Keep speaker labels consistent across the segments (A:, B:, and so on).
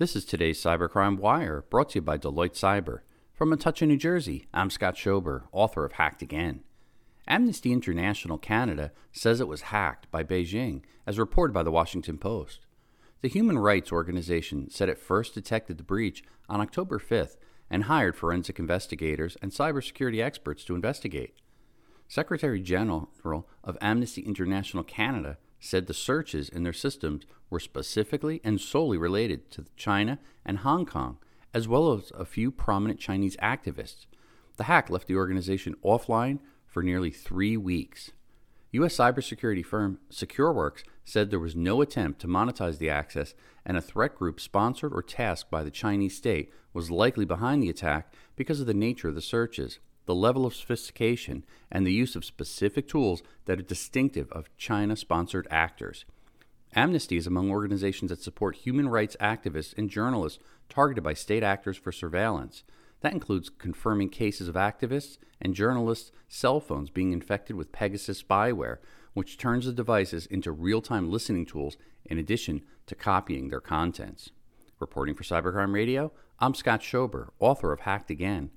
A: This is today's Cybercrime Wire, brought to you by Deloitte Cyber. From Metuchen, New Jersey, I'm Scott Schober, author of Hacked Again. Amnesty International Canada says it was hacked by Beijing, as reported by the Washington Post. The human rights organization said it first detected the breach on October 5th and hired forensic investigators and cybersecurity experts to investigate. Secretary General of Amnesty International Canada said the searches in their systems were specifically and solely related to China and Hong Kong, as well as a few prominent Chinese activists. The hack left the organization offline for nearly three weeks. U.S. cybersecurity firm SecureWorks said there was no attempt to monetize the access, and a threat group sponsored or tasked by the Chinese state was likely behind the attack because of the nature of the searches the level of sophistication, and the use of specific tools that are distinctive of China sponsored actors. Amnesty is among organizations that support human rights activists and journalists targeted by state actors for surveillance. That includes confirming cases of activists and journalists' cell phones being infected with Pegasus spyware, which turns the devices into real time listening tools in addition to copying their contents. Reporting for Cybercrime Radio, I'm Scott Schober, author of Hacked Again.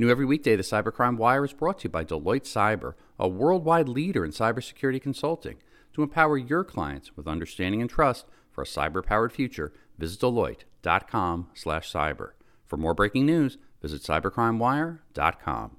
A: New every weekday, the Cybercrime Wire is brought to you by Deloitte Cyber, a worldwide leader in cybersecurity consulting. To empower your clients with understanding and trust for a cyber-powered future, visit deloitte.com/cyber. For more breaking news, visit cybercrimewire.com.